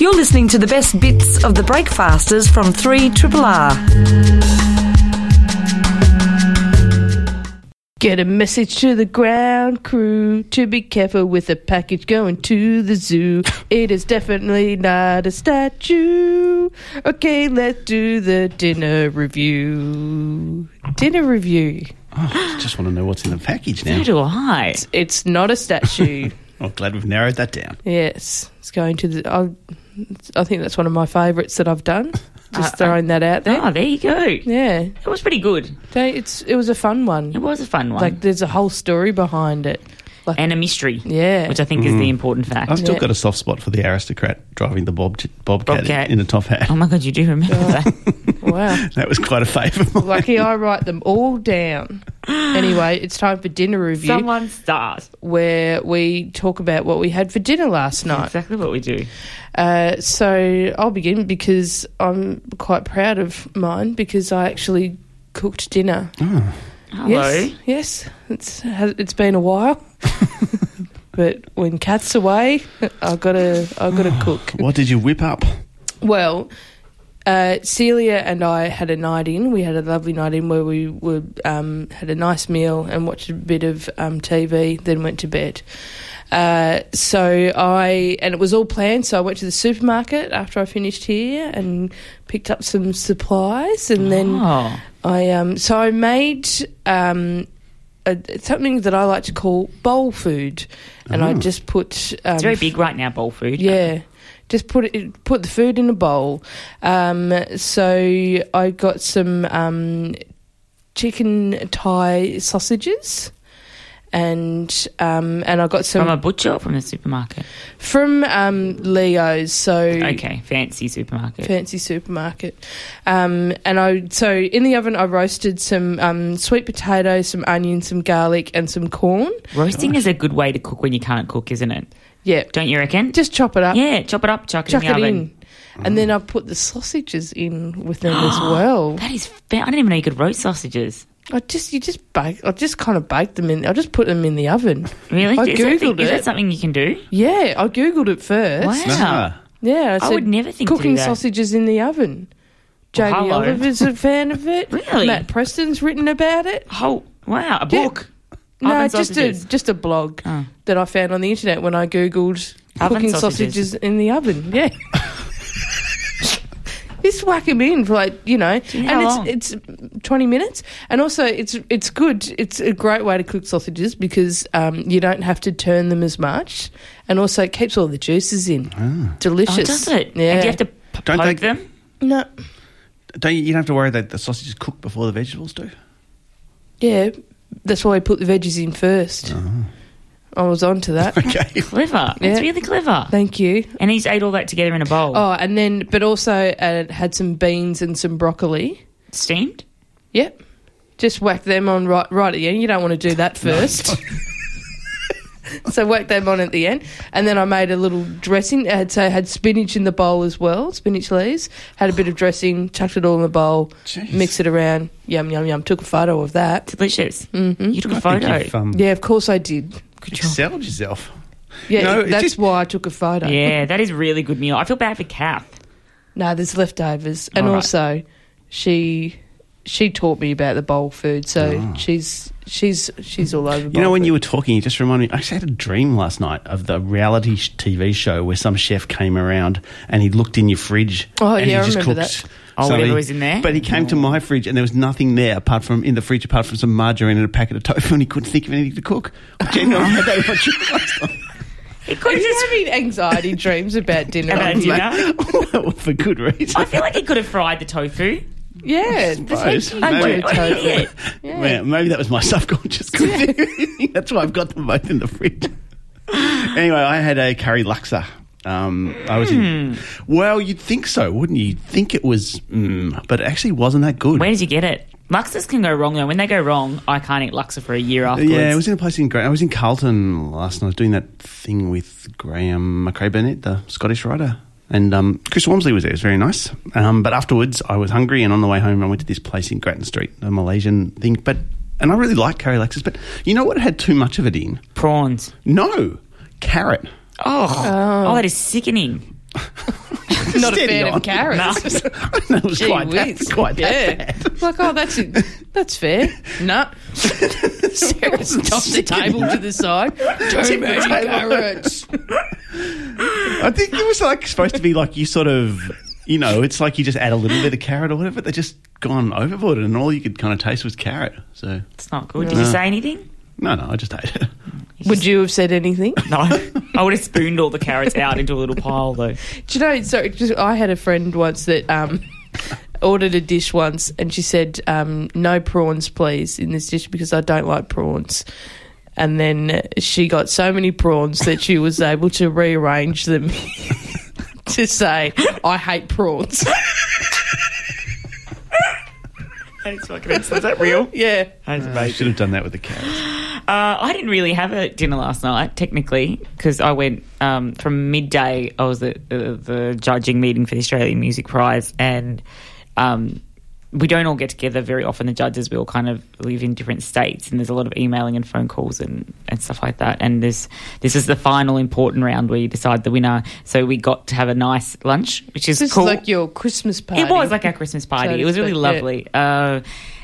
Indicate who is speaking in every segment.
Speaker 1: You're listening to the best bits of the Breakfasters from 3 Triple R.
Speaker 2: Get a message to the ground crew to be careful with a package going to the zoo. It is definitely not a statue. Okay, let's do the dinner review. Dinner review.
Speaker 3: Oh, just want to know what's in the package now.
Speaker 4: So do I.
Speaker 2: It's not a statue.
Speaker 3: I'm glad we've narrowed that down.
Speaker 2: yes, it's going to the. I, I think that's one of my favourites that I've done. Just
Speaker 4: Uh,
Speaker 2: throwing that out there.
Speaker 4: Oh, there you go.
Speaker 2: Yeah,
Speaker 4: It was pretty good.
Speaker 2: They- it's it was a fun one.
Speaker 4: It was a fun one.
Speaker 2: Like there's a whole story behind it. Like
Speaker 4: and a mystery.
Speaker 2: Yeah.
Speaker 4: Which I think is the important fact.
Speaker 3: I've still
Speaker 2: Yeah.
Speaker 3: got a soft spot for the aristocrat driving the bob bobcat,
Speaker 4: Bobcat.
Speaker 3: in a top hat.
Speaker 4: Oh my god, you do remember that?
Speaker 2: wow.
Speaker 3: That was quite a favourite.
Speaker 2: Lucky I write them all down. Anyway, it's time for dinner review
Speaker 4: Someone start.
Speaker 2: where we talk about what we had for dinner last night.
Speaker 4: Exactly what we do.
Speaker 2: Uh, so I'll begin because I'm quite proud of mine because I actually cooked dinner.
Speaker 4: Hello.
Speaker 2: Yes, yes, it's it's been a while, but when Kat's away, I gotta I gotta cook.
Speaker 3: What did you whip up?
Speaker 2: Well, uh, Celia and I had a night in. We had a lovely night in where we were, um, had a nice meal and watched a bit of um, TV, then went to bed. Uh, so I, and it was all planned. So I went to the supermarket after I finished here and picked up some supplies, and then
Speaker 4: Oh.
Speaker 2: I, um, so I made um, a, something that I like to call bowl food, and I just put. Um,
Speaker 4: It's very big right now, bowl food.
Speaker 2: yeah. Just put it, put the food in a bowl. Um, so I got some um, chicken Thai sausages, and um, and I got some
Speaker 4: From a butcher or from the supermarket?
Speaker 2: from um, Leo's. So
Speaker 4: Okay, fancy supermarket.
Speaker 2: fancy supermarket. Um, and I so in the oven I roasted some um, sweet potatoes, some onions, some garlic, and some corn.
Speaker 4: Roasting is a good way to cook when you can't cook, isn't it?
Speaker 2: Yeah,
Speaker 4: Don't you reckon?
Speaker 2: just chop it up.
Speaker 4: yeah, chop it up, chuck it
Speaker 2: Chuck
Speaker 4: in
Speaker 2: it
Speaker 4: oven.
Speaker 2: in, and then I put the sausages in with them as well.
Speaker 4: That is, fa- I didn't even know you could roast sausages.
Speaker 2: I just you just bake. I just kind of baked them in. I just put them in the oven.
Speaker 4: Really?
Speaker 2: I
Speaker 4: is,
Speaker 2: googled
Speaker 4: is
Speaker 2: it.
Speaker 4: that something you can do?
Speaker 2: Yeah, I googled it first.
Speaker 4: Wow.
Speaker 3: Ah,
Speaker 2: Yeah, I,
Speaker 4: I would never think to
Speaker 2: cooking
Speaker 4: do that.
Speaker 2: sausages in the oven. Jamie
Speaker 4: hello.
Speaker 2: Oliver's a fan of it.
Speaker 4: Really?
Speaker 2: Matt Preston's written about it.
Speaker 4: Oh, wow, a
Speaker 2: Yeah.
Speaker 4: book.
Speaker 2: No,
Speaker 4: Oven
Speaker 2: just a just a blog
Speaker 4: Oh.
Speaker 2: that I found on the internet when I googled
Speaker 4: Oven
Speaker 2: cooking
Speaker 4: sausages.
Speaker 2: sausages. in the oven. Yeah. Just whack them in for like you know,
Speaker 4: you how
Speaker 2: and it's it's twenty minutes, and also it's it's good. It's a great way to cook sausages because um, you don't have to turn them as much, and also it keeps all the juices in. Delicious.
Speaker 4: Oh, does it?
Speaker 2: Yeah.
Speaker 4: And do you have to p-
Speaker 3: Don't
Speaker 4: poke
Speaker 3: they-
Speaker 4: them?
Speaker 2: No.
Speaker 3: don't you, you don't have to worry that the sausages cook before the vegetables do.
Speaker 2: Yeah, that's why I put the veggies in first. I was on to that.
Speaker 3: Okay.
Speaker 4: Clever.
Speaker 2: Yeah.
Speaker 4: That's really clever.
Speaker 2: Thank you.
Speaker 4: And he's ate all that together in a bowl.
Speaker 2: Oh, and then, but also uh, had some beans and some broccoli.
Speaker 4: Steamed?
Speaker 2: Yep. Just whack them on right, right at the end. You don't want to do that first. so whack them on at the end, and then I made a little dressing. I had so I had spinach in the bowl as well, spinach leaves. Had a bit of dressing, chucked it all in the bowl,
Speaker 3: Jeez.
Speaker 2: mixed it around. Yum yum yum. Took a photo of that.
Speaker 4: Delicious. Mm-hmm. You took a
Speaker 3: I think
Speaker 4: photo.
Speaker 3: you've, um,
Speaker 2: Yeah, of course I did.
Speaker 3: Excelled yourself.
Speaker 2: Yeah,
Speaker 3: No, it's
Speaker 2: that's
Speaker 3: just-
Speaker 2: why I took a photo.
Speaker 4: yeah, that is really good meal. I feel bad for Kath.
Speaker 2: No, there's leftovers, and
Speaker 4: All right.
Speaker 2: also she she taught me about the bowl food, so ah. she's she's she's all over.
Speaker 3: You know, when you were talking, you just reminded me. I actually had a dream last night of the reality sh- TV show where some chef came around and he looked in your fridge.
Speaker 2: Oh,
Speaker 3: and
Speaker 2: yeah, I
Speaker 3: he just
Speaker 2: remember
Speaker 3: cooked
Speaker 2: that.
Speaker 4: Oh,
Speaker 3: something.
Speaker 4: whatever was in there?
Speaker 3: But he came to oh. my fridge and there was nothing there apart from in the fridge apart from some margarine and a packet of tofu, and he couldn't think of anything to cook. I genuinely had that in my dream last night.
Speaker 4: It could
Speaker 2: Are
Speaker 4: have
Speaker 2: you
Speaker 4: just.
Speaker 2: having anxiety dreams about dinner?
Speaker 4: About dinner?
Speaker 3: Well, for good reason.
Speaker 4: I feel like he could have fried the tofu.
Speaker 2: Yeah,
Speaker 3: Suppose.
Speaker 2: that's
Speaker 4: I
Speaker 3: Maybe.
Speaker 2: do
Speaker 4: what an
Speaker 2: tofu. Yeah.
Speaker 3: Man, maybe that was my subconscious. Couldn't think of anything. That's why I've got them both in the fridge. anyway, I had a curry laksa. Um, I was in. Well, you'd think so, wouldn't you? You'd think it was, mm, but it actually wasn't that good.
Speaker 4: Where did you get it? Laksas can go wrong though. When they go wrong, I can't eat Laksa for a year afterwards.
Speaker 3: yeah, I was in a place in. Gra- I was in Carlton last night. I was doing that thing with Graeme Macrae Burnet, the Scottish writer, and um, Chris Womersley was there. It was very nice. Um, but afterwards, I was hungry, and on the way home, I went to this place in Grattan Street, a Malaysian thing. But and I really like curry laksas, but you know what? It had too much of it in.
Speaker 4: prawns.
Speaker 3: No, carrot.
Speaker 4: Oh, oh, oh, that is sickening.
Speaker 2: Not a
Speaker 3: Steady
Speaker 2: fan
Speaker 3: on.
Speaker 2: of carrots.
Speaker 3: that was
Speaker 2: Gee
Speaker 3: quite,
Speaker 2: whiz.
Speaker 3: that, quite that
Speaker 2: yeah.
Speaker 3: bad.
Speaker 2: Like, oh, that's that's fair. No. Sarah stopped the table to the side. Too many carrots.
Speaker 3: I think it was like supposed to be like you sort of, you know, it's like you just add a little bit of carrot or whatever. They just gone overboard, and all you could kind of taste was carrot. So
Speaker 4: It's not good. Did you say anything?
Speaker 3: No, no, I just ate it.
Speaker 2: Would you have said anything?
Speaker 4: No. I would have spooned all the carrots out into a little pile, though.
Speaker 2: Do you know? So just, I had a friend once that um, ordered a dish once, and she said, um, "No prawns, please, in this dish because I don't like prawns." And then she got so many prawns that she was able to rearrange them to say, "I hate prawns."
Speaker 4: That's fucking Is that real?
Speaker 2: yeah.
Speaker 4: That's
Speaker 3: I
Speaker 4: amazing.
Speaker 3: should have done that with the carrots.
Speaker 4: Uh, I didn't really have a dinner last night, technically, because I went um, from midday. I was at uh, the judging meeting for the Australian Music Prize, and um, we don't all get together very often. The judges, we all kind of live in different states, and there's a lot of emailing and phone calls and, and stuff like that. And this this is the final important round where you decide the winner. So we got to have a nice lunch, which is
Speaker 2: This
Speaker 4: cool.
Speaker 2: is like your Christmas party.
Speaker 4: It was like our Christmas party.
Speaker 2: So
Speaker 4: it was really lovely. Uh,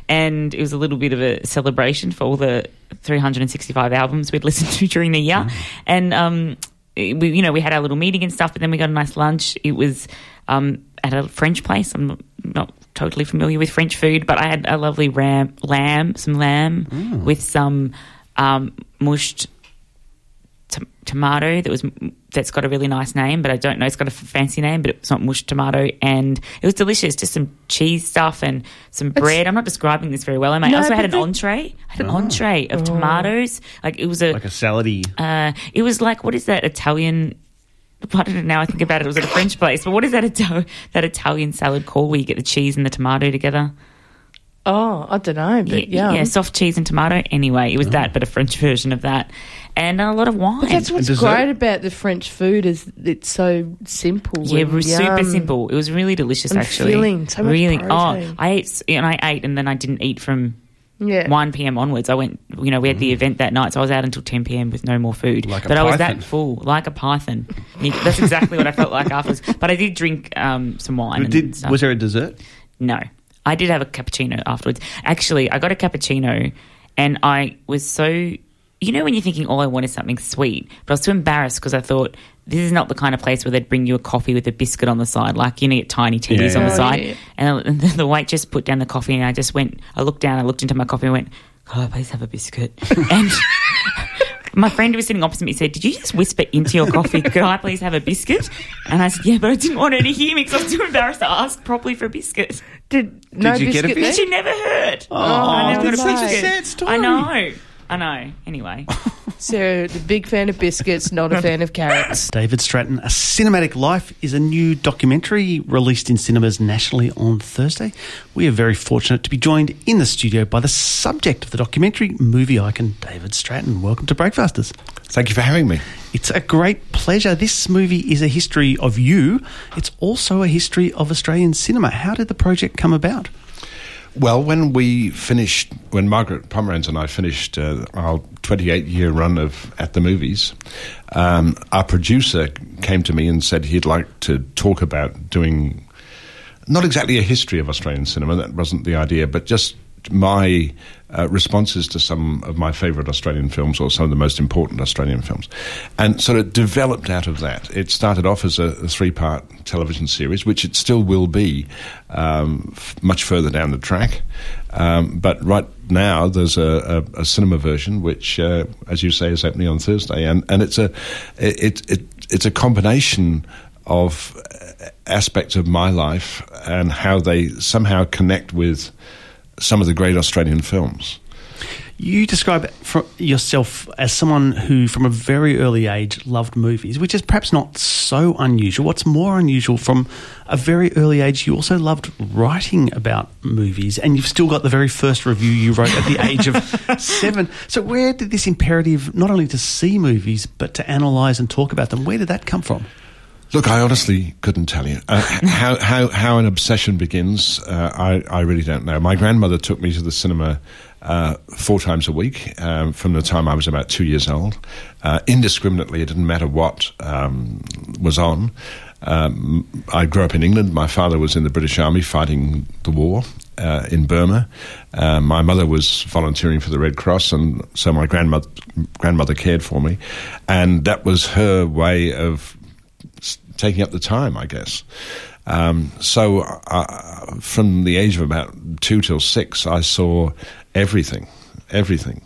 Speaker 4: and it was a little bit of a celebration for all the 365 albums we'd listened to during the year. And, um, it- we, you know, we had our little meeting and stuff, but then we got a nice lunch. It was um, at a French place. I'm not, not totally familiar with French food, but I had a lovely ram, lamb, some lamb with some um, mushed t- tomato that was that's got a really nice name, but I don't know. It's got a fancy name, but it's not mushed tomato, and it was delicious. Just some cheese stuff and some bread. I'm not describing this very well. am I? I
Speaker 2: No,
Speaker 4: also had an
Speaker 2: but the-
Speaker 4: entree. I had an entree of tomatoes. Like it was a,
Speaker 3: Like a salady.
Speaker 4: uh, it was like what is that Italian? I don't know. Now I think about it, it was at a French place. But what is that Ita- that Italian salad called where you get the cheese and the tomato together?
Speaker 2: Oh, I don't know, but yeah.
Speaker 4: yeah, soft cheese and tomato. Anyway, it was that, but a French version of that, and a lot of wine.
Speaker 2: But that's what's great about the French food is it's so simple.
Speaker 4: Yeah,
Speaker 2: and
Speaker 4: super
Speaker 2: yum.
Speaker 4: simple. It was really delicious,
Speaker 2: And
Speaker 4: actually.
Speaker 2: filling, so much
Speaker 4: really.
Speaker 2: protein.
Speaker 4: Oh, I ate and I ate, and then I didn't eat from
Speaker 2: Yeah.
Speaker 4: one p.m. onwards. I went. You know, we had the event that night, so I was out until ten p.m. with no more food.
Speaker 3: Like
Speaker 4: but I was
Speaker 3: python.
Speaker 4: that full, like a python. That's exactly what I felt like afterwards. But I did drink um, some wine. and
Speaker 3: Did,
Speaker 4: stuff.
Speaker 3: was there a dessert?
Speaker 4: No. I did have a cappuccino afterwards. Actually, I got a cappuccino and I was so. You know, when you're thinking, all I want is something sweet, but I was too embarrassed because I thought this is not the kind of place where they'd bring you a coffee with a biscuit on the side, like you know, get tiny teddies
Speaker 3: Yeah.
Speaker 4: on the
Speaker 2: Oh,
Speaker 4: side.
Speaker 2: yeah.
Speaker 4: And, and then the waitress put down the coffee, and I just went, I looked down, I looked into my coffee, and went, "Could I please have a biscuit?" and my friend who was sitting opposite me said, "Did you just whisper into your coffee? Could I please have a biscuit?" And I said, "Yeah, but I didn't want her to hear me because I was too embarrassed to ask properly for a biscuit."
Speaker 2: Did no
Speaker 3: you get a
Speaker 2: biscuit?
Speaker 4: She never heard.
Speaker 3: Oh,
Speaker 4: I never
Speaker 2: that's
Speaker 4: got a
Speaker 2: such a
Speaker 3: sad story.
Speaker 4: I know. I know. Anyway,
Speaker 2: Sarah, the big fan of biscuits, not a fan of carrots.
Speaker 3: David Stratton, A Cinematic Life is a new documentary released in cinemas nationally on Thursday. We are very fortunate to be joined in the studio by the subject of the documentary, movie icon David Stratton. Welcome to Breakfasters.
Speaker 5: Thank you for having me.
Speaker 3: It's a great pleasure. This movie is a history of you. It's also a history of Australian cinema. How did the project come about?
Speaker 5: Well, when we finished, when Margaret Pomeranz and I finished uh, our 28 year run of At the Movies, um, our producer came to me and said he'd like to talk about doing not exactly a history of Australian cinema, that wasn't the idea, but just my uh, responses to some of my favourite Australian films or some of the most important Australian films. And sort of developed out of that. It started off as a, a three part television series, which it still will be um, f- much further down the track. Um, but right now, there's a, a, a cinema version, which, uh, as you say, is opening on Thursday. And, and it's, a, it, it, it's a combination of uh, aspects of my life and how they somehow connect with some of the great Australian films.
Speaker 3: You describe yourself as someone who, from a very early age, loved movies, which is perhaps not so unusual. What's more unusual, from a very early age, you also loved writing about movies, and you've still got the very first review you wrote at the age of seven. So, where did this imperative not only to see movies, but to analyse and talk about them, where did that come from?
Speaker 5: Look, I honestly couldn't tell you uh, how, how how an obsession begins. Uh, I I really don't know. My grandmother took me to the cinema uh, four times a week um, from the time I was about two years old. Uh, indiscriminately, it didn't matter what um, was on. Um, I grew up in England. My father was in the British Army fighting the war uh, in Burma. Uh, my mother was volunteering for the Red Cross, and so my grandmother grandmother cared for me, and that was her way of taking up the time, I guess. Um, so, uh, from the age of about two till six, I saw everything, everything,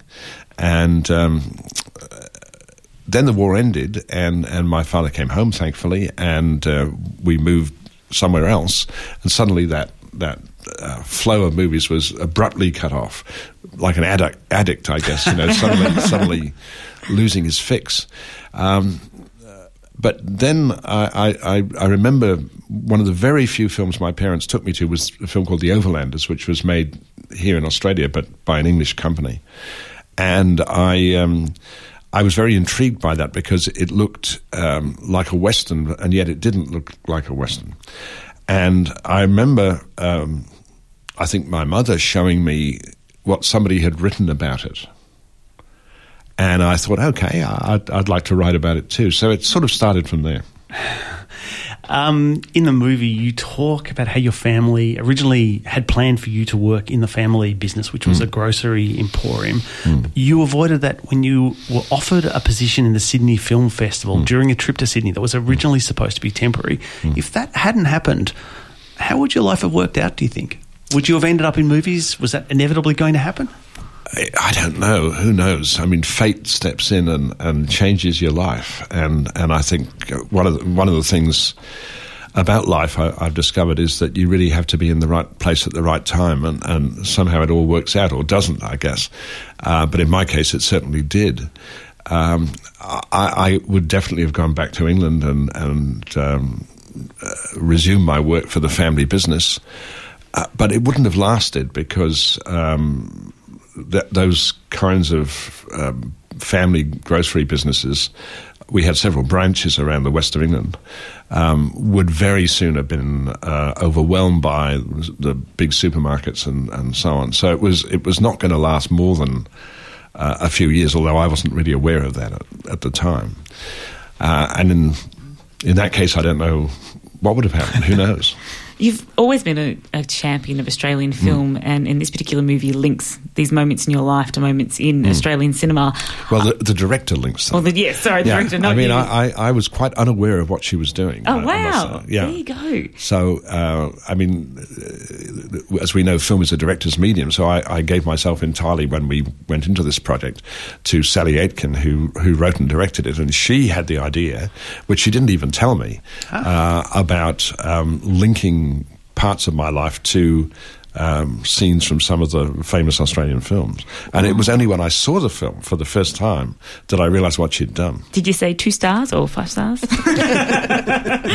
Speaker 5: and um, then the war ended, and, and my father came home, thankfully, and uh, we moved somewhere else, and suddenly that that uh, flow of movies was abruptly cut off, like an addict, addict I guess. You know, suddenly suddenly losing his fix. Um, but then I, I, I remember one of the very few films my parents took me to was a film called The Overlanders, which was made here in Australia, but by an English company. And I, um, I was very intrigued by that because it looked um, like a Western, and yet it didn't look like a Western. And I remember, um, I think my mother showing me what somebody had written about it. And I thought, okay, I'd, I'd like to write about it too. So it sort of started from there.
Speaker 3: Um, in the movie, you talk about how your family originally had planned for you to work in the family business, which was hmm. a grocery emporium. Hmm. You avoided that when you were offered a position in the Sydney Film Festival hmm. during a trip to Sydney that was originally supposed to be temporary. If that hadn't happened, how would your life have worked out, do you think? Would you have ended up in movies? Was that inevitably going to happen?
Speaker 5: I don't know. Who knows? I mean, fate steps in and, and changes your life, and and I think one of the, one of the things about life I, I've discovered is that you really have to be in the right place at the right time, and, and somehow it all works out, or doesn't, I guess. Uh, but in my case, it certainly did. Um, I, I would definitely have gone back to England and and um, uh, resumed my work for the family business, uh, but it wouldn't have lasted because. Um, th- those kinds of um, family grocery businesses, we had several branches around the west of England, um, would very soon have been uh, overwhelmed by the big supermarkets and, and so on. So it was it was not going to last more than uh, a few years, although I wasn't really aware of that at, at the time. Uh, and in in that case, I don't know what would have happened. Who knows?
Speaker 4: You've always been a, a champion of Australian film, and in this particular movie, links these moments in your life to moments in Australian cinema.
Speaker 5: Well, the, the director links them.
Speaker 4: Well, the, yeah, sorry, the
Speaker 5: Yeah,
Speaker 4: director, not
Speaker 5: I mean,
Speaker 4: you.
Speaker 5: I, I, I was quite unaware of what she was doing.
Speaker 4: oh
Speaker 5: I- I
Speaker 4: wow!
Speaker 5: say. Yeah.
Speaker 4: There you go.
Speaker 5: So, uh, I mean, uh, as we know, film is a director's medium. So I, I gave myself entirely when we went into this project to Sally Aitken, who who wrote and directed it, and she had the idea, which she didn't even tell me, uh, about um, linking parts of my life to. Um, scenes from some of the famous Australian films, and it was only when I saw the film for the first time that I realised what she'd done.
Speaker 4: Did you say two stars or five stars?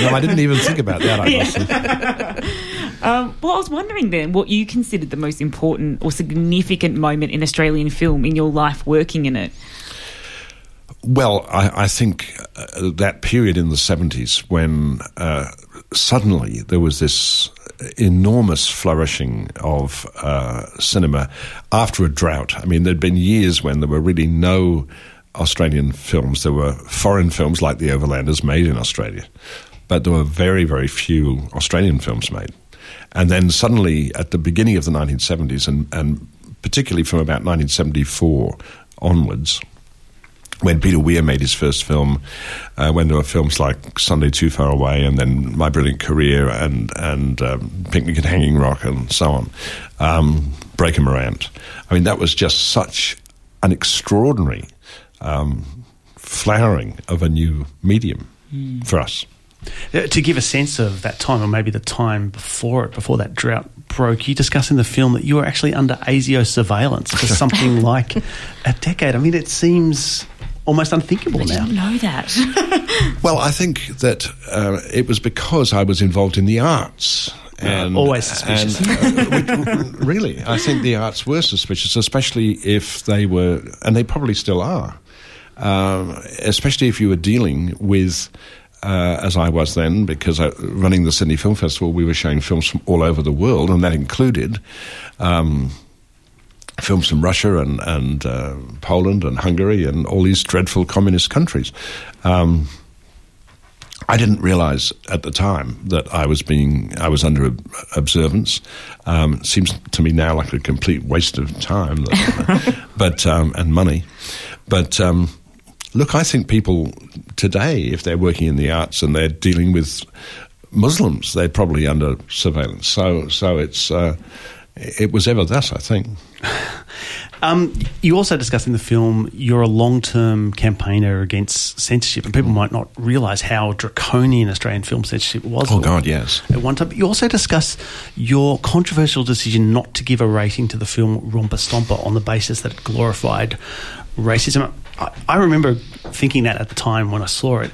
Speaker 5: No, I didn't even think about that. I say.
Speaker 4: um, well, I was wondering then what you considered the most important or significant moment in Australian film in your life working in it.
Speaker 5: Well, I, I think uh, that period in the 70s when uh, suddenly there was this enormous flourishing of uh, cinema after a drought. I mean, there'd been years when there were really no Australian films. There were foreign films like The Overlanders made in Australia, but there were very, very few Australian films made. And then suddenly, at the beginning of the 1970s, and, and particularly from about 1974 onwards, when Peter Weir made his first film, uh, when there were films like Sunday Too Far Away and then My Brilliant Career and and um, Picnic at Hanging Rock and so on, um, Breaker Morant. I mean, that was just such an extraordinary um, flowering of a new medium for us.
Speaker 3: Uh, To give a sense of that time, or maybe the time before it, before that drought broke, you discuss in the film that you were actually under ASIO surveillance for something like a decade. I mean, it seems almost unthinkable
Speaker 4: I
Speaker 3: now.
Speaker 4: didn't know that.
Speaker 5: Well, I think that uh, it was because I was involved in the arts. And,
Speaker 3: always suspicious.
Speaker 5: and, uh, which- really, I think the arts were suspicious, especially if they were, and they probably still are, um, especially if you were dealing with. Uh, as I was then, because I, running the Sydney Film Festival, we were showing films from all over the world, and that included um, films from Russia and, and uh, Poland and Hungary and all these dreadful communist countries. Um, I didn't realize at the time that I was being I was under observance. Um, seems to me now like a complete waste of time, but um, and money. But um, look, I think people today, if they're working in the arts and they're dealing with Muslims, they're probably under surveillance. So so it's uh, it was ever thus, I think.
Speaker 3: Um, you also discuss in the film you're a long term campaigner against censorship, and people might not realise how draconian Australian film censorship was.
Speaker 5: Oh, God, yes.
Speaker 3: At one time. You also discuss your controversial decision not to give a rating to the film Romper Stomper on the basis that it glorified racism. I, I remember thinking that at the time when I saw it,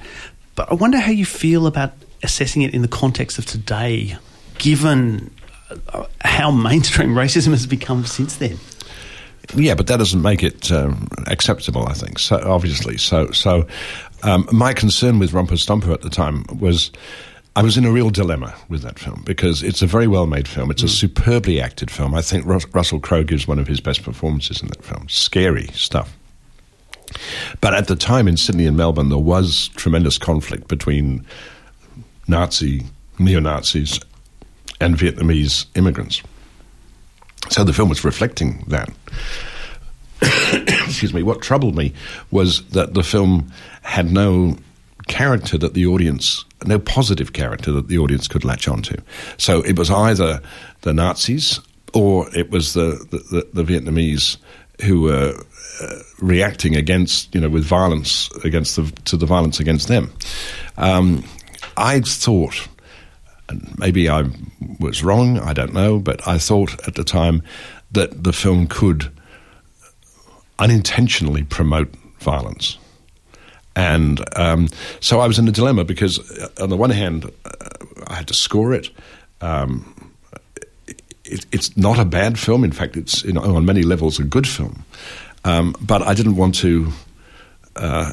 Speaker 3: but I wonder how you feel about assessing it in the context of today, given how mainstream racism has become since then.
Speaker 5: Yeah, but that doesn't make it um, acceptable. I think so. Obviously, so so. Um, my concern with Romper Stomper at the time was. I was in a real dilemma with that film because it's a very well made film. It's a superbly acted film. I think Rus- Russell Crowe gives one of his best performances in that film. Scary stuff. But at the time in Sydney and Melbourne, there was tremendous conflict between Nazi, neo Nazis, and Vietnamese immigrants. So the film was reflecting that. Excuse me. What troubled me was that the film had no character that the audience, no positive character that the audience could latch onto. So it was either the Nazis or it was the, the, the, Vietnamese who were uh, reacting against, you know, with violence against the, to the violence against them. Um, I thought maybe I was wrong, I don't know, but I thought at the time that the film could unintentionally promote violence. And um, so I was in a dilemma because, uh, on the one hand, uh, I had to score it. Um, it. It's not a bad film. In fact, it's you know, on many levels a good film. Um, but I didn't want to uh,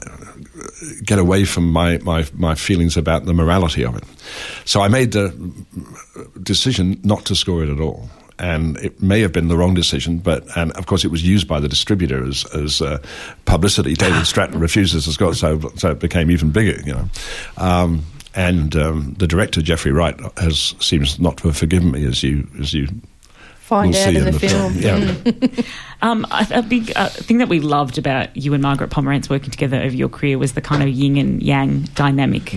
Speaker 5: get away from my, my, my feelings about the morality of it. So I made the decision not to score it at all. And it may have been the wrong decision, but and of course it was used by the distributor as as uh, publicity. David Stratton refuses to score, so so it became even bigger, you know. Um, and um, the director Geoffrey Wright has seems not to have forgiven me, as you as you
Speaker 2: Find
Speaker 5: will
Speaker 2: out
Speaker 5: see
Speaker 2: in the, film.
Speaker 5: Yeah.
Speaker 4: Um, a, a big uh, thing that we loved about you and Margaret Pomeranz working together over your career was the kind of yin and yang dynamic.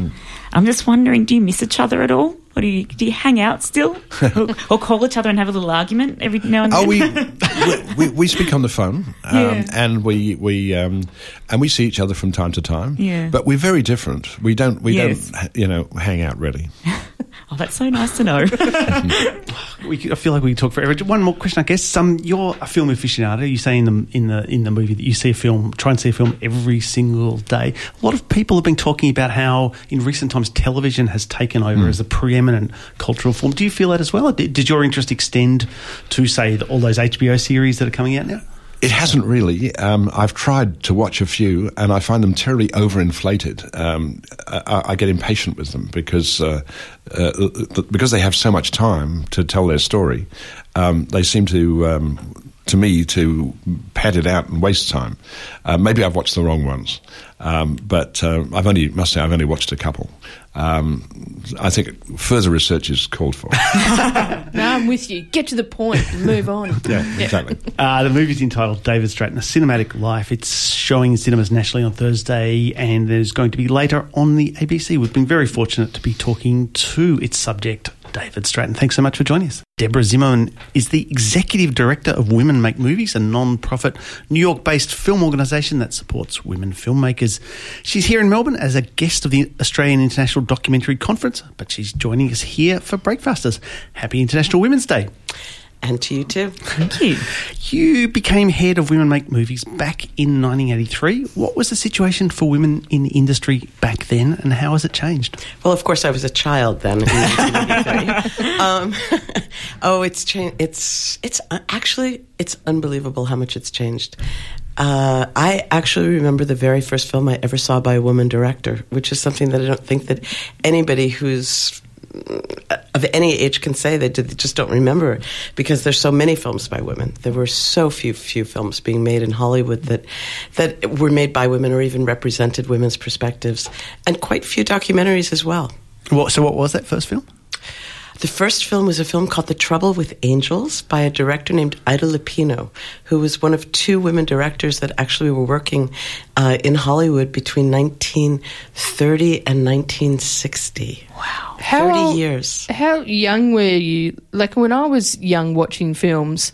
Speaker 4: I'm just wondering, do you miss each other at all? Or do you, do you hang out still? or, or call each other and have a little argument every now and then?
Speaker 5: Oh, we, we, we we speak on the phone, um,
Speaker 4: Yeah.
Speaker 5: and we we um, and we see each other from time to time.
Speaker 4: Yeah.
Speaker 5: but we're very different. We don't we
Speaker 4: Yes.
Speaker 5: don't you know hang out really.
Speaker 4: oh, that's so nice to know.
Speaker 3: We, I feel like we could talk forever. One more question, I guess. Um, you're a film aficionado. You say in the in the in the movie that you see a film, try and see a film every single day. A lot of people have been talking about how in recent times television has taken over as a preeminent cultural form. Do you feel that as well? Did, did your interest extend to say the, all those HBO series that are coming out now?
Speaker 5: It hasn't really. Um, I've tried to watch a few, and I find them terribly overinflated. Um, I, I get impatient with them because uh, uh, because they have so much time to tell their story. Um, they seem to. Um, to me, to pad it out and waste time. Uh, maybe I've watched the wrong ones, um, but uh, I've only must say I've only watched a couple. Um, I think further research is called for.
Speaker 2: No, I'm with you. Get to the point point. move on.
Speaker 5: yeah, exactly.
Speaker 3: Uh, the movie's entitled David Stratton, A Cinematic Life. It's showing in cinemas nationally on Thursday and there's going to be later on the ABC. We've been very fortunate to be talking to its subject, David Stratton. Thanks so much for joining us. Debra Zimmerman is the Executive Director of Women Make Movies, a non profit New York based film organisation that supports women filmmakers. She's here in Melbourne as a guest of the Australian International Documentary Conference, but she's joining us here for Breakfasters. Happy International Women's Day.
Speaker 6: And to you too.
Speaker 4: Thank you.
Speaker 3: You became head of Women Make Movies back in 1983. What was the situation for women in the industry back then, and how has it changed?
Speaker 6: Well, of course, I was a child then. um, oh, it's changed. It's it's uh, actually it's unbelievable how much it's changed. Uh, I actually remember the very first film I ever saw by a woman director, which is something that I don't think that anybody who's a of any age can say they, did, they just don't remember because there's so many films by women. There were so few few films being made in Hollywood that that were made by women or even represented women's perspectives, and quite few documentaries as well.
Speaker 3: What, so, what was that first film?
Speaker 6: The first film was a film called The Trouble with Angels by a director named Ida Lupino, who was one of two women directors that actually were working uh, in Hollywood between 1930 and 1960. Wow. 30
Speaker 2: old-
Speaker 6: years.
Speaker 2: How young were you? Like when I was young watching films,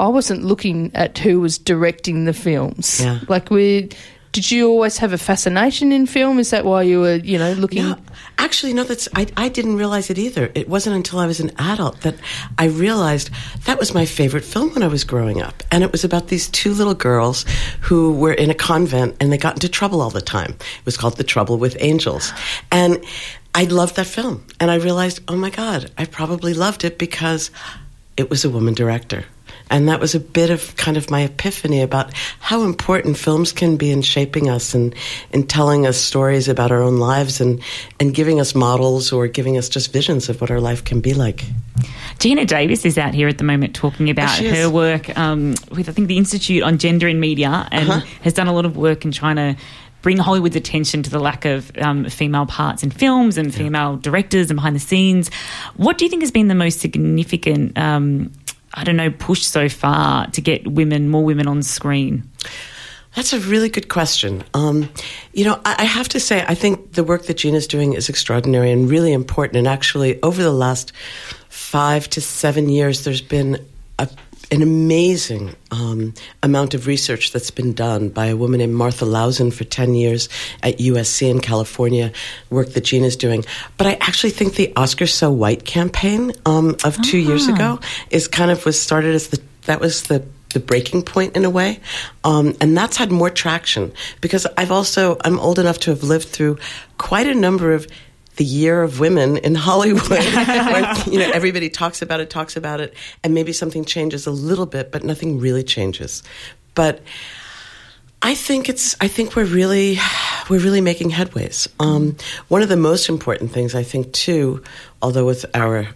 Speaker 2: I wasn't looking at who was directing the films.
Speaker 6: Yeah.
Speaker 2: Like we did you always have a fascination in film? Is that why you were, you know, looking
Speaker 6: No, actually, no. That's I, I didn't realize it either. It wasn't until I was an adult that I realized that was my favorite film when I was growing up, and it was about these two little girls who were in a convent and they got into trouble all the time. It was called The Trouble with Angels, and I loved that film, and I realized, oh my god, I probably loved it because it was a woman director. And that was a bit of kind of my epiphany about how important films can be in shaping us and, and telling us stories about our own lives and, and giving us models or giving us just visions of what our life can be like.
Speaker 4: Geena Davis is out here at the moment talking about
Speaker 6: is.
Speaker 4: her work um, with, I think, the Institute on Gender in Media and
Speaker 6: Uh-huh.
Speaker 4: has done a lot of work in trying to bring Hollywood's attention to the lack of um, female parts in films and female directors and behind the scenes. What do you think has been the most significant, um, I don't know, push so far to get women, more women on screen?
Speaker 6: That's a really good question. Um, you know, I, I have to say, I think the work that Geena's doing is extraordinary and really important. And actually, over the last five to seven years, there's been a, an amazing um, amount of research that's been done by a woman named Martha Lauzen for 10 years at USC in California, work that Geena's doing. But I actually think the Oscar So White campaign um, of two years ago is kind of was started as the, that was the the breaking point in a way. Um, and that's had more traction because I've also, I'm old enough to have lived through quite a number of the year of women in Hollywood. where, you know, everybody talks about it, talks about it, and maybe something changes a little bit, but nothing really changes. But I think it's. I think we're really, we're really making headways. Um, one of the most important things, I think, too, although with our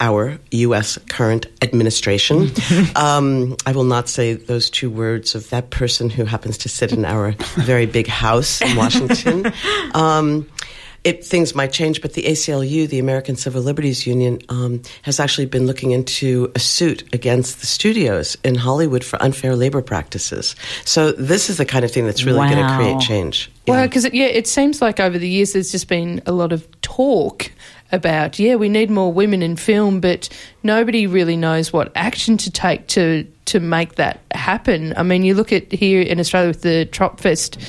Speaker 6: our U.S. current administration, um, I will not say those two words of that person who happens to sit in our very big house in Washington. Um, it, things might change, but the ACLU, the American Civil Liberties Union, um, has actually been looking into a suit against the studios in Hollywood for unfair labor practices. So this is the kind of thing that's really going to create change.
Speaker 2: Well, because it, yeah, it seems like over the years there's just been a lot of talk about yeah, we need more women in film, but nobody really knows what action to take to to make that happen. I mean, you look at here in Australia with the Tropfest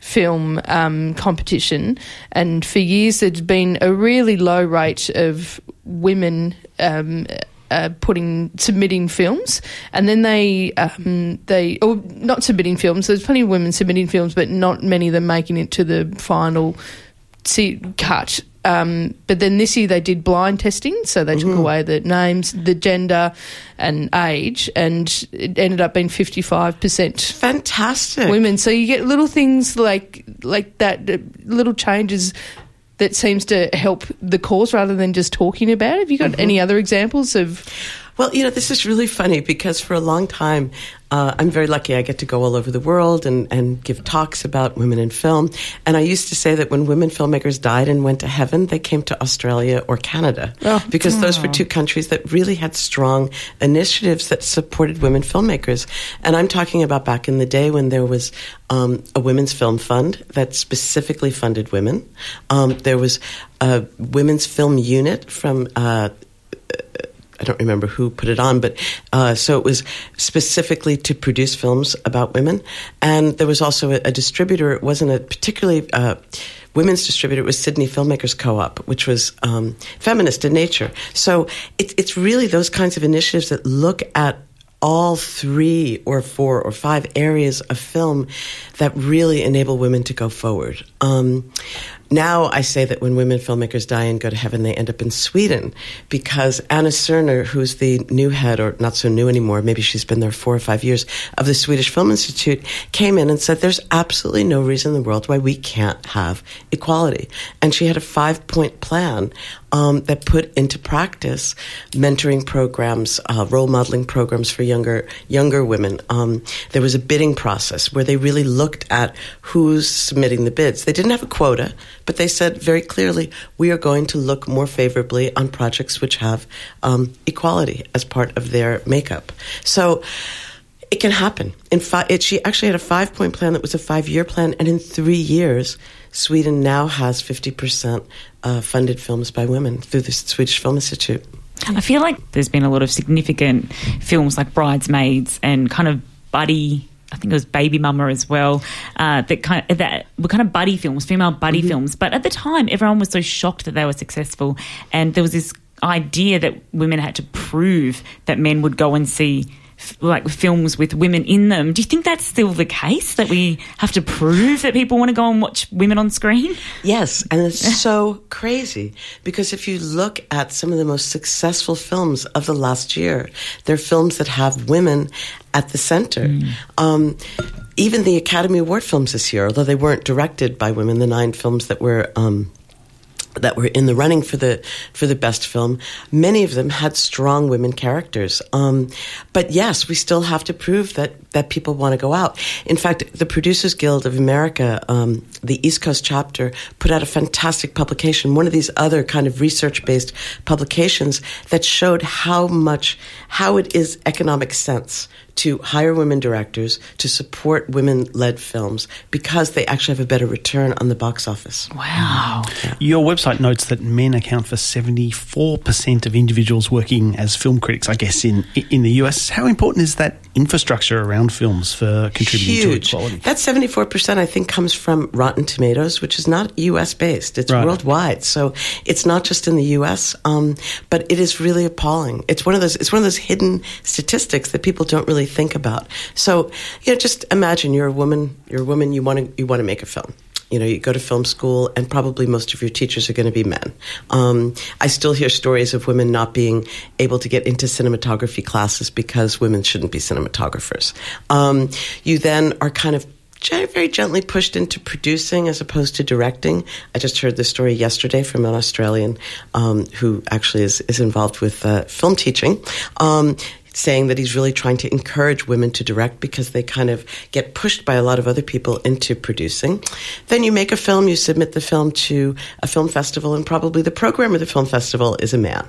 Speaker 2: film um, competition, and for years there's been a really low rate of women. Um, uh, putting submitting films, and then they um, they or not submitting films. There's plenty of women submitting films, but not many of them making it to the final see, cut. Um, but then this year they did blind testing, so they took away the names, the gender, and age, and it ended up being fifty five percent
Speaker 6: fantastic.
Speaker 2: women. So you get little things like like that, uh, little changes that seems to help the cause rather than just talking about it. Have you got any other examples of?
Speaker 6: Well, you know, this is really funny because for a long time, uh, I'm very lucky. I get to go all over the world and, and give talks about women in film. And I used to say that when women filmmakers died and went to heaven, they came to Australia or Canada
Speaker 2: Oh.
Speaker 6: because those were two countries that really had strong initiatives that supported women filmmakers. And I'm talking about back in the day when there was um, a women's film fund that specifically funded women. Um, there was a women's film unit from. Uh, I don't remember who put it on, but uh, so it was specifically to produce films about women. And there was also a, a distributor. It wasn't a particularly uh, women's distributor. It was Sydney Filmmakers Co-op, which was um, feminist in nature. So it, it's really those kinds of initiatives that look at all three or four or five areas of film that really enable women to go forward. Um, now I say that when women filmmakers die and go to heaven, they end up in Sweden because Anna Serner, who's the new head, or not so new anymore, maybe she's been there four or five years, of the Swedish Film Institute, came in and said there's absolutely no reason in the world why we can't have equality. And she had a five point plan um, that put into practice mentoring programs, uh, role modeling programs for younger younger women. Um, there was a bidding process where they really looked at who's submitting the bids. They didn't have a quota, but they said very clearly, we are going to look more favorably on projects which have um, equality as part of their makeup. So it can happen. In fi- it, she actually had a five point plan that was a five year plan, and in three years, Sweden now has 50% uh, funded films by women through the Swedish Film Institute.
Speaker 4: I feel like there's been a lot of significant films like Bridesmaids and kind of buddy. I think it was Baby Mama as well. Uh, that kind of, that were kind of buddy films, female buddy
Speaker 6: Mm-hmm.
Speaker 4: films. But at the time, everyone was so shocked that they were successful, and there was this idea that women had to prove that men would go and see like films with women in them. Do you think that's still the case that we have to prove that people want to go and watch women on screen?
Speaker 6: Yes, and it's so crazy because if you look at some of the most successful films of the last year, they're films that have women at the center. Um, even the Academy Award films this year, although they weren't directed by women, the nine films that were. Um, that were in the running for the for the best film. Many of them had strong women characters. Um, but yes, we still have to prove that that people want to go out. In fact, the Producers Guild of America, um, the East Coast chapter, put out a fantastic publication. One of these other kind of research based publications that showed how much how it is economic sense to hire women directors to support women led films because they actually have a better return on the box office.
Speaker 4: Wow.
Speaker 3: Your website notes that men account for 74% of individuals working as film critics, I guess, in in the US. How important is that infrastructure around films for contributing
Speaker 6: Huge.
Speaker 3: to equality?
Speaker 6: That 74%, I think, comes from Rotten Tomatoes, which is not US based. It's
Speaker 3: Right.
Speaker 6: worldwide. So it's not just in the US, um, but it is really appalling. It's one of those, it's one of those hidden statistics that people don't really think about. So, you know, just imagine you're a woman, you're a woman, you want to, you want to make a film. You know, you go to film school, and probably most of your teachers are going to be men. Um, I still hear stories of women not being able to get into cinematography classes because women shouldn't be cinematographers. Um, you then are kind of very gently pushed into producing as opposed to directing. I just heard this story yesterday from an Australian um, who actually is, is involved with uh, film teaching. Um, saying that he's really trying to encourage women to direct because they kind of get pushed by a lot of other people into producing. Then you make a film, you submit the film to a film festival, and probably the programmer of the film festival is a man.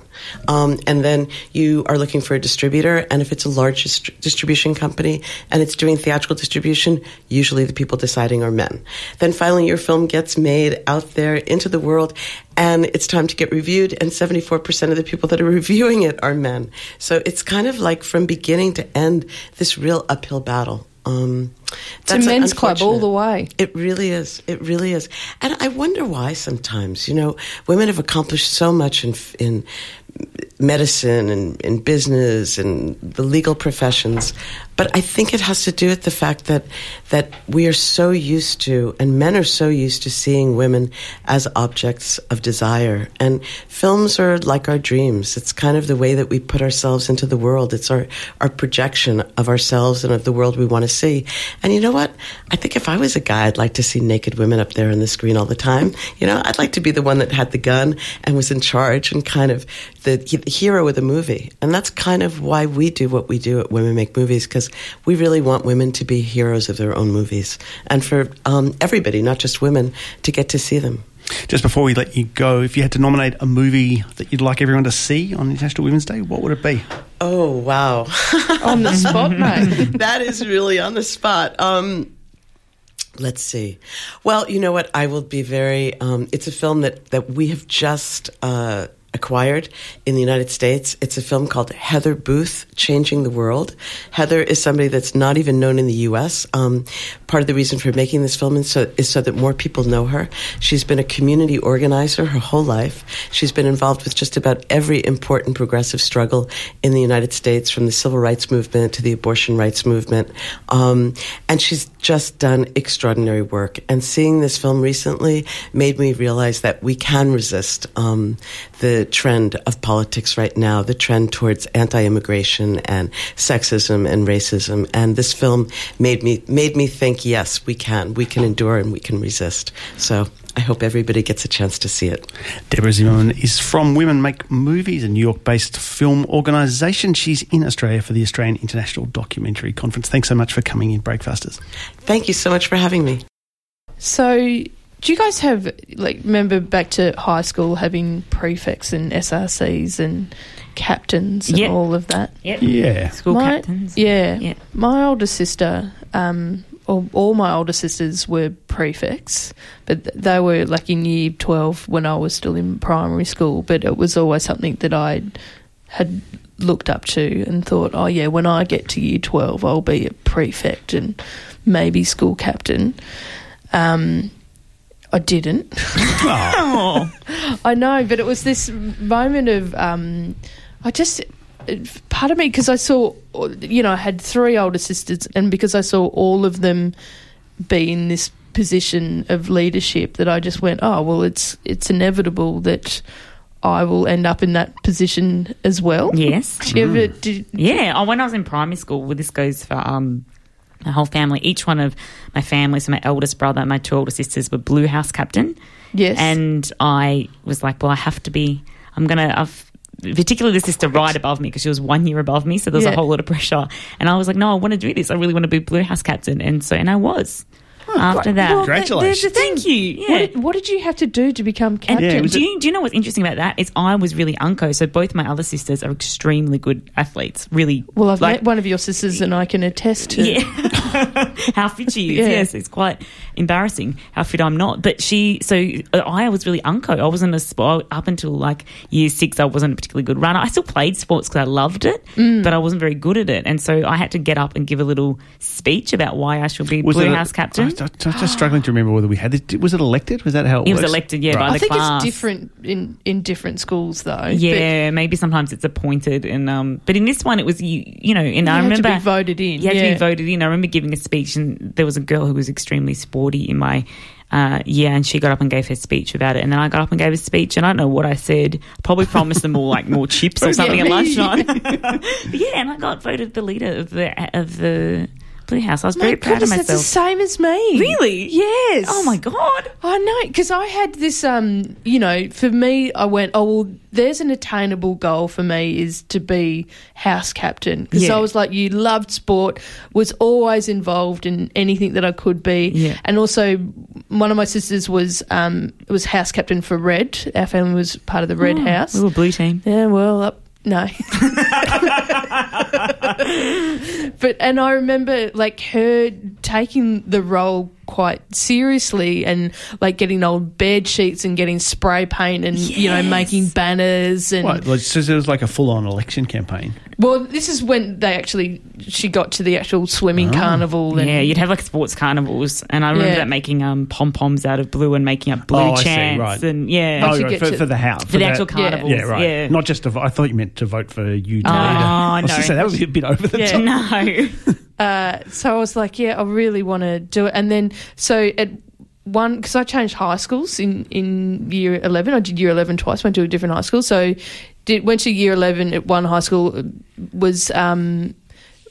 Speaker 6: Um, and then you are looking for a distributor, and if it's a large dist- distribution company and it's doing theatrical distribution, usually the people deciding are men. Then finally, your film gets made out there into the world, and it's time to get reviewed, and 74% of the people that are reviewing it are men. So it's kind of like from beginning to end, this real uphill battle. Um,
Speaker 2: It's a men's club all the way.
Speaker 6: It really is. It really is. And I wonder why sometimes. You know, women have accomplished so much in in medicine and in business and the legal professions, but I think it has to do with the fact that that we are so used to, and men are so used to seeing women as objects of desire. And films are like our dreams. It's kind of the way that we put ourselves into the world. It's our our projection of ourselves and of the world we want to see. And you know what? I think if I was a guy, I'd like to see naked women up there on the screen all the time. You know, I'd like to be the one that had the gun and was in charge and kind of the, the hero of the movie. And that's kind of why we do what we do at Women Make Movies because we really want women to be heroes of their own movies and for um, everybody, not just women, to get to see them.
Speaker 3: Just before we let you go, if you had to nominate a movie that you'd like everyone to see on International Women's Day, what would it be?
Speaker 6: Oh, wow.
Speaker 2: On the spot, mate.
Speaker 6: that is really on the spot. Um, let's see. Well, you know what? I will be very. Um, it's a film that that we have just. Uh, Acquired in the United States. It's a film called Heather Booth, Changing the World. Heather is somebody that's not even known in the U.S. Um, part of the reason for making this film is so, is so that more people know her. She's been a community organizer her whole life. She's been involved with just about every important progressive struggle in the United States, from the civil rights movement to the abortion rights movement. Um, and she's just done extraordinary work. And seeing this film recently made me realize that we can resist um, the trend of politics right now, the trend towards anti-immigration and sexism and racism. And this film made me made me think, yes, we can, we can endure and we can resist. So I hope everybody gets a chance to see it.
Speaker 3: Debra Zimmerman is from Women Make Movies, a New York based film organisation. She's in Australia for the Australian International Documentary Conference. Thanks so much for coming in, Breakfasters.
Speaker 6: Thank you so much for having me.
Speaker 2: So, do you guys have like remember back to high school having prefects and SRCs and captains and
Speaker 4: Yep.
Speaker 2: all of that?
Speaker 4: Yep.
Speaker 3: Yeah.
Speaker 4: School
Speaker 2: My-
Speaker 4: captains.
Speaker 2: Yeah.
Speaker 4: Yeah.
Speaker 2: My older sister, um, or all my older sisters were prefects, but they were like in year 12 when I was still in primary school. But it was always something that I had looked up to and thought, oh, yeah, when I get to year 12, I'll be a prefect and maybe school captain. Um, I didn't.
Speaker 4: Oh.
Speaker 2: I know, but it was this moment of um, I just part of me because I saw you know I had three older sisters, and because I saw all of them be in this position of leadership, that I just went, oh well, it's it's inevitable that I will end up in that position as well.
Speaker 4: Yes.
Speaker 2: Did you ever, did,
Speaker 4: Yeah. Oh, when I was in primary school, well, this goes for um, my whole family. Each one of my family, so my eldest brother and my two older sisters, were Blue House captain.
Speaker 2: yes,
Speaker 4: And I was like, well, I have to be, I'm going to, I've, particularly the sister right above me because she was one year above me. So there was
Speaker 2: Yeah.
Speaker 4: a whole lot of pressure. And I was like, no, I want to do this. I really want to be Blue House captain. And so, and I was oh, after that.
Speaker 2: Well,
Speaker 3: Congratulations.
Speaker 2: there's the.
Speaker 4: Thank you. Yeah.
Speaker 2: What did, what did you have to do to become captain?
Speaker 3: Yeah,
Speaker 4: do, you, do you know what's interesting about that? Is I was really unco, so both my other sisters are extremely good athletes. Really,
Speaker 2: well, I've
Speaker 4: like,
Speaker 2: met one of your sisters, and I can attest to.
Speaker 4: Yeah. how fit she is.
Speaker 2: Yeah.
Speaker 4: Yes, it's quite embarrassing how fit I'm not. But she, so uh, I was really unco. I wasn't a sport up until like year six. I wasn't a particularly good runner. I still played sports because I loved it,
Speaker 2: Mm.
Speaker 4: but I wasn't very good at it. And so I had to get up and give a little speech about why I should be Blue
Speaker 3: it a-
Speaker 4: House captain.
Speaker 3: I, I, I'm just struggling to remember whether we had it. Was it elected? Was that how it,
Speaker 4: He was
Speaker 3: works?
Speaker 4: elected, yeah, by
Speaker 3: Right.
Speaker 4: the
Speaker 2: I think
Speaker 4: class.
Speaker 2: it's different in, in different schools, though. but
Speaker 4: yeah, maybe sometimes it's appointed, and um, but in this one it was you, you know, and
Speaker 2: you
Speaker 4: I
Speaker 2: have
Speaker 4: remember
Speaker 2: to be voted in.
Speaker 4: You had to be voted in. I remember giving a speech, and there was a girl who was extremely sporty in my uh, year, and she got up and gave her speech about it. And then I got up and gave a speech, and I don't know what I said. Probably promised them all like more chips or something at lunchtime. Yeah, and I got voted the leader of the of the Blue House. I was very
Speaker 2: My
Speaker 4: proud of
Speaker 2: goodness, that's the same as me.
Speaker 4: Really?
Speaker 2: Yes.
Speaker 4: Oh my god!
Speaker 2: I know, because I had this, um, you know, for me, I went, oh, well, there's an attainable goal for me is to be house captain. Because
Speaker 4: Yeah.
Speaker 2: I was like, you loved sport, was always involved in anything that I could be.
Speaker 4: Yeah.
Speaker 2: And also, one of my sisters was um, was house captain for Red. Our family was part of the Red
Speaker 4: Oh,
Speaker 2: House.
Speaker 4: We were blue team.
Speaker 2: Yeah, well, up, no. but and I remember like her taking the role quite seriously and like getting old bed sheets and getting spray paint and you know making banners and
Speaker 3: What, like, so it was like a full-on election campaign.
Speaker 2: Well this is when they actually she got to the actual swimming
Speaker 3: Oh.
Speaker 2: carnival and
Speaker 4: Yeah, you'd have like sports carnivals, and I remember
Speaker 2: Yeah.
Speaker 4: that making um pom poms out of blue and making up blue
Speaker 3: Oh, I see,
Speaker 4: chants,
Speaker 3: right.
Speaker 4: and yeah,
Speaker 2: Once
Speaker 3: oh,
Speaker 2: you
Speaker 3: right, for, for the house.
Speaker 4: for the
Speaker 3: that-
Speaker 4: actual carnivals.
Speaker 3: Yeah, right.
Speaker 4: Yeah.
Speaker 3: Not just to. vo- I thought you meant to vote for you.
Speaker 4: Oh,
Speaker 3: I was
Speaker 4: no.
Speaker 3: just saying, that was a bit over the
Speaker 2: Yeah.
Speaker 3: top.
Speaker 4: no.
Speaker 2: Uh, so I was like, yeah, I really want to do it. And then, so at one, because I changed high schools in, in year 11. I did year 11 twice, went to a different high school. So did went to year 11 at one high school, uh, was um,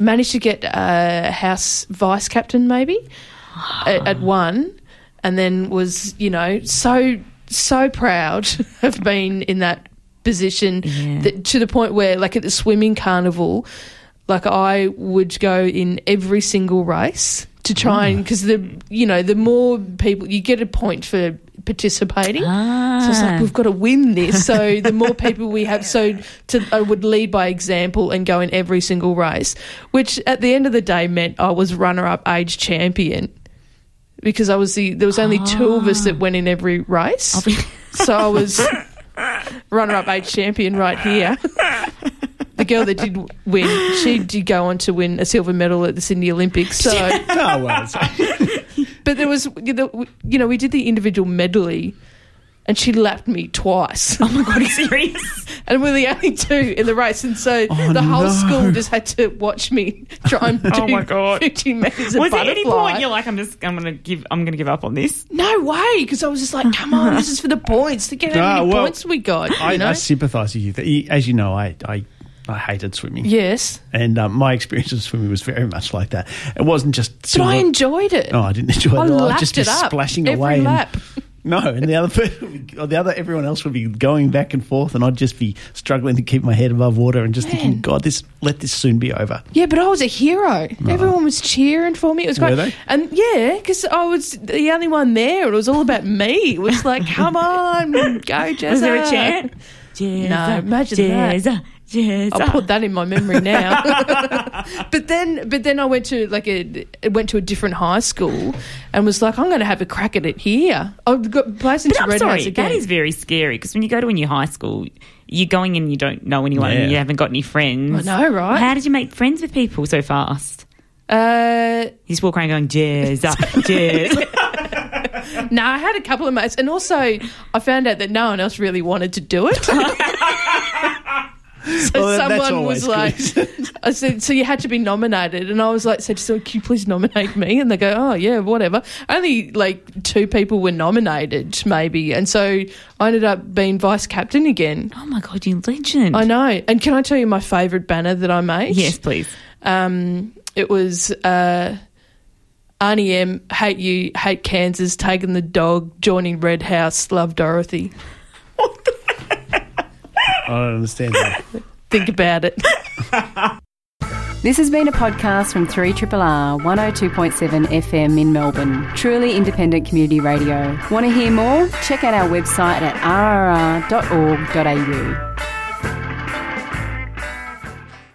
Speaker 2: managed to get a house vice captain maybe at, at one. And then was, you know, so, so proud of being in that position
Speaker 4: Yeah.
Speaker 2: that, to the point where, like at the swimming carnival, like I would go in every single race to try and because the you know the more people you get a point for participating.
Speaker 4: Ah.
Speaker 2: So it's like we've got to win this. So the more people we have, so to, I would lead by example and go in every single race, which at the end of the day meant I was runner-up age champion because I was the there was only two of us that went in every race.
Speaker 4: Be-
Speaker 2: So I was runner-up age champion right here. The girl that did win, she did go on to win a silver medal at the Sydney Olympics. So,
Speaker 3: Oh, well, so-
Speaker 2: but there was, you know, we- you know, we did the individual medley and she lapped me twice.
Speaker 4: Oh my god, are you serious?
Speaker 2: and we're the only two in the race, and so
Speaker 3: Oh,
Speaker 2: the whole
Speaker 3: no.
Speaker 2: school just had to watch me try and do
Speaker 4: Oh my God.
Speaker 2: 50 meters of
Speaker 4: Was there
Speaker 2: butterfly.
Speaker 4: any point you're like, I'm just, I'm gonna give, I'm gonna give up on this?
Speaker 2: no way, because I was just like, come on, this is for the points. Look at how
Speaker 3: Ah,
Speaker 2: many
Speaker 3: well,
Speaker 2: points we got.
Speaker 3: I,
Speaker 2: you know?
Speaker 3: I sympathise with you. As you know, I, I, I hated swimming.
Speaker 2: yes,
Speaker 3: And um, my experience of swimming was very much like that. It wasn't just.
Speaker 2: but
Speaker 3: silver-
Speaker 2: I enjoyed it.
Speaker 3: No, I didn't enjoy it
Speaker 2: I
Speaker 3: all. I'd
Speaker 2: lapped
Speaker 3: just be
Speaker 2: it up
Speaker 3: splashing
Speaker 2: every
Speaker 3: away. and-
Speaker 2: lap.
Speaker 3: no, and the other, person, or the other, everyone else would be going back and forth, and I'd just be struggling to keep my head above water and just thinking, God, this let this soon be over.
Speaker 2: Yeah, but I was a hero. Everyone was cheering for me. It was
Speaker 3: Were
Speaker 2: great.
Speaker 3: they?
Speaker 2: And yeah, because I was the only one there, it was all about me. It was like, come on, go, Jezza.
Speaker 4: Was there a chant? Jezza,
Speaker 2: No, imagine that.
Speaker 4: Jezza, Jezza.
Speaker 2: I'll put that in my memory now. but then, but then I went to like a went to a different high school and was like, I'm going to have a crack at it here. I've got placed into
Speaker 4: But I'm
Speaker 2: Red
Speaker 4: sorry,
Speaker 2: House again.
Speaker 4: that is very scary because when you go to a new high school, you're going in, you don't know anyone, and you haven't got any friends.
Speaker 2: I know, right?
Speaker 4: How did you make friends with people so fast?
Speaker 2: uh,
Speaker 4: You just walk around going, Jezza, Jezza.
Speaker 2: no, I had a couple of mates, and also I found out that no one else really wanted to do it. So
Speaker 3: Well,
Speaker 2: someone was like, I said, so you had to be nominated, and I was like, said, so can you please nominate me? And they go, oh yeah, whatever. Only like two people were nominated, maybe, and so I ended up being vice captain again.
Speaker 4: oh my God, you legend.
Speaker 2: I know. And can I tell you my favourite banner that I made?
Speaker 4: Yes, please.
Speaker 2: Um, it was uh, Auntie Em Hate you, hate Kansas, taking the dog, joining Red House, love Dorothy.
Speaker 3: I don't understand that.
Speaker 2: Think about it.
Speaker 7: This has been a podcast from 3RRR 102.7 FM in Melbourne. Truly independent community radio. Want to hear more? Check out our website at rrr.org.au.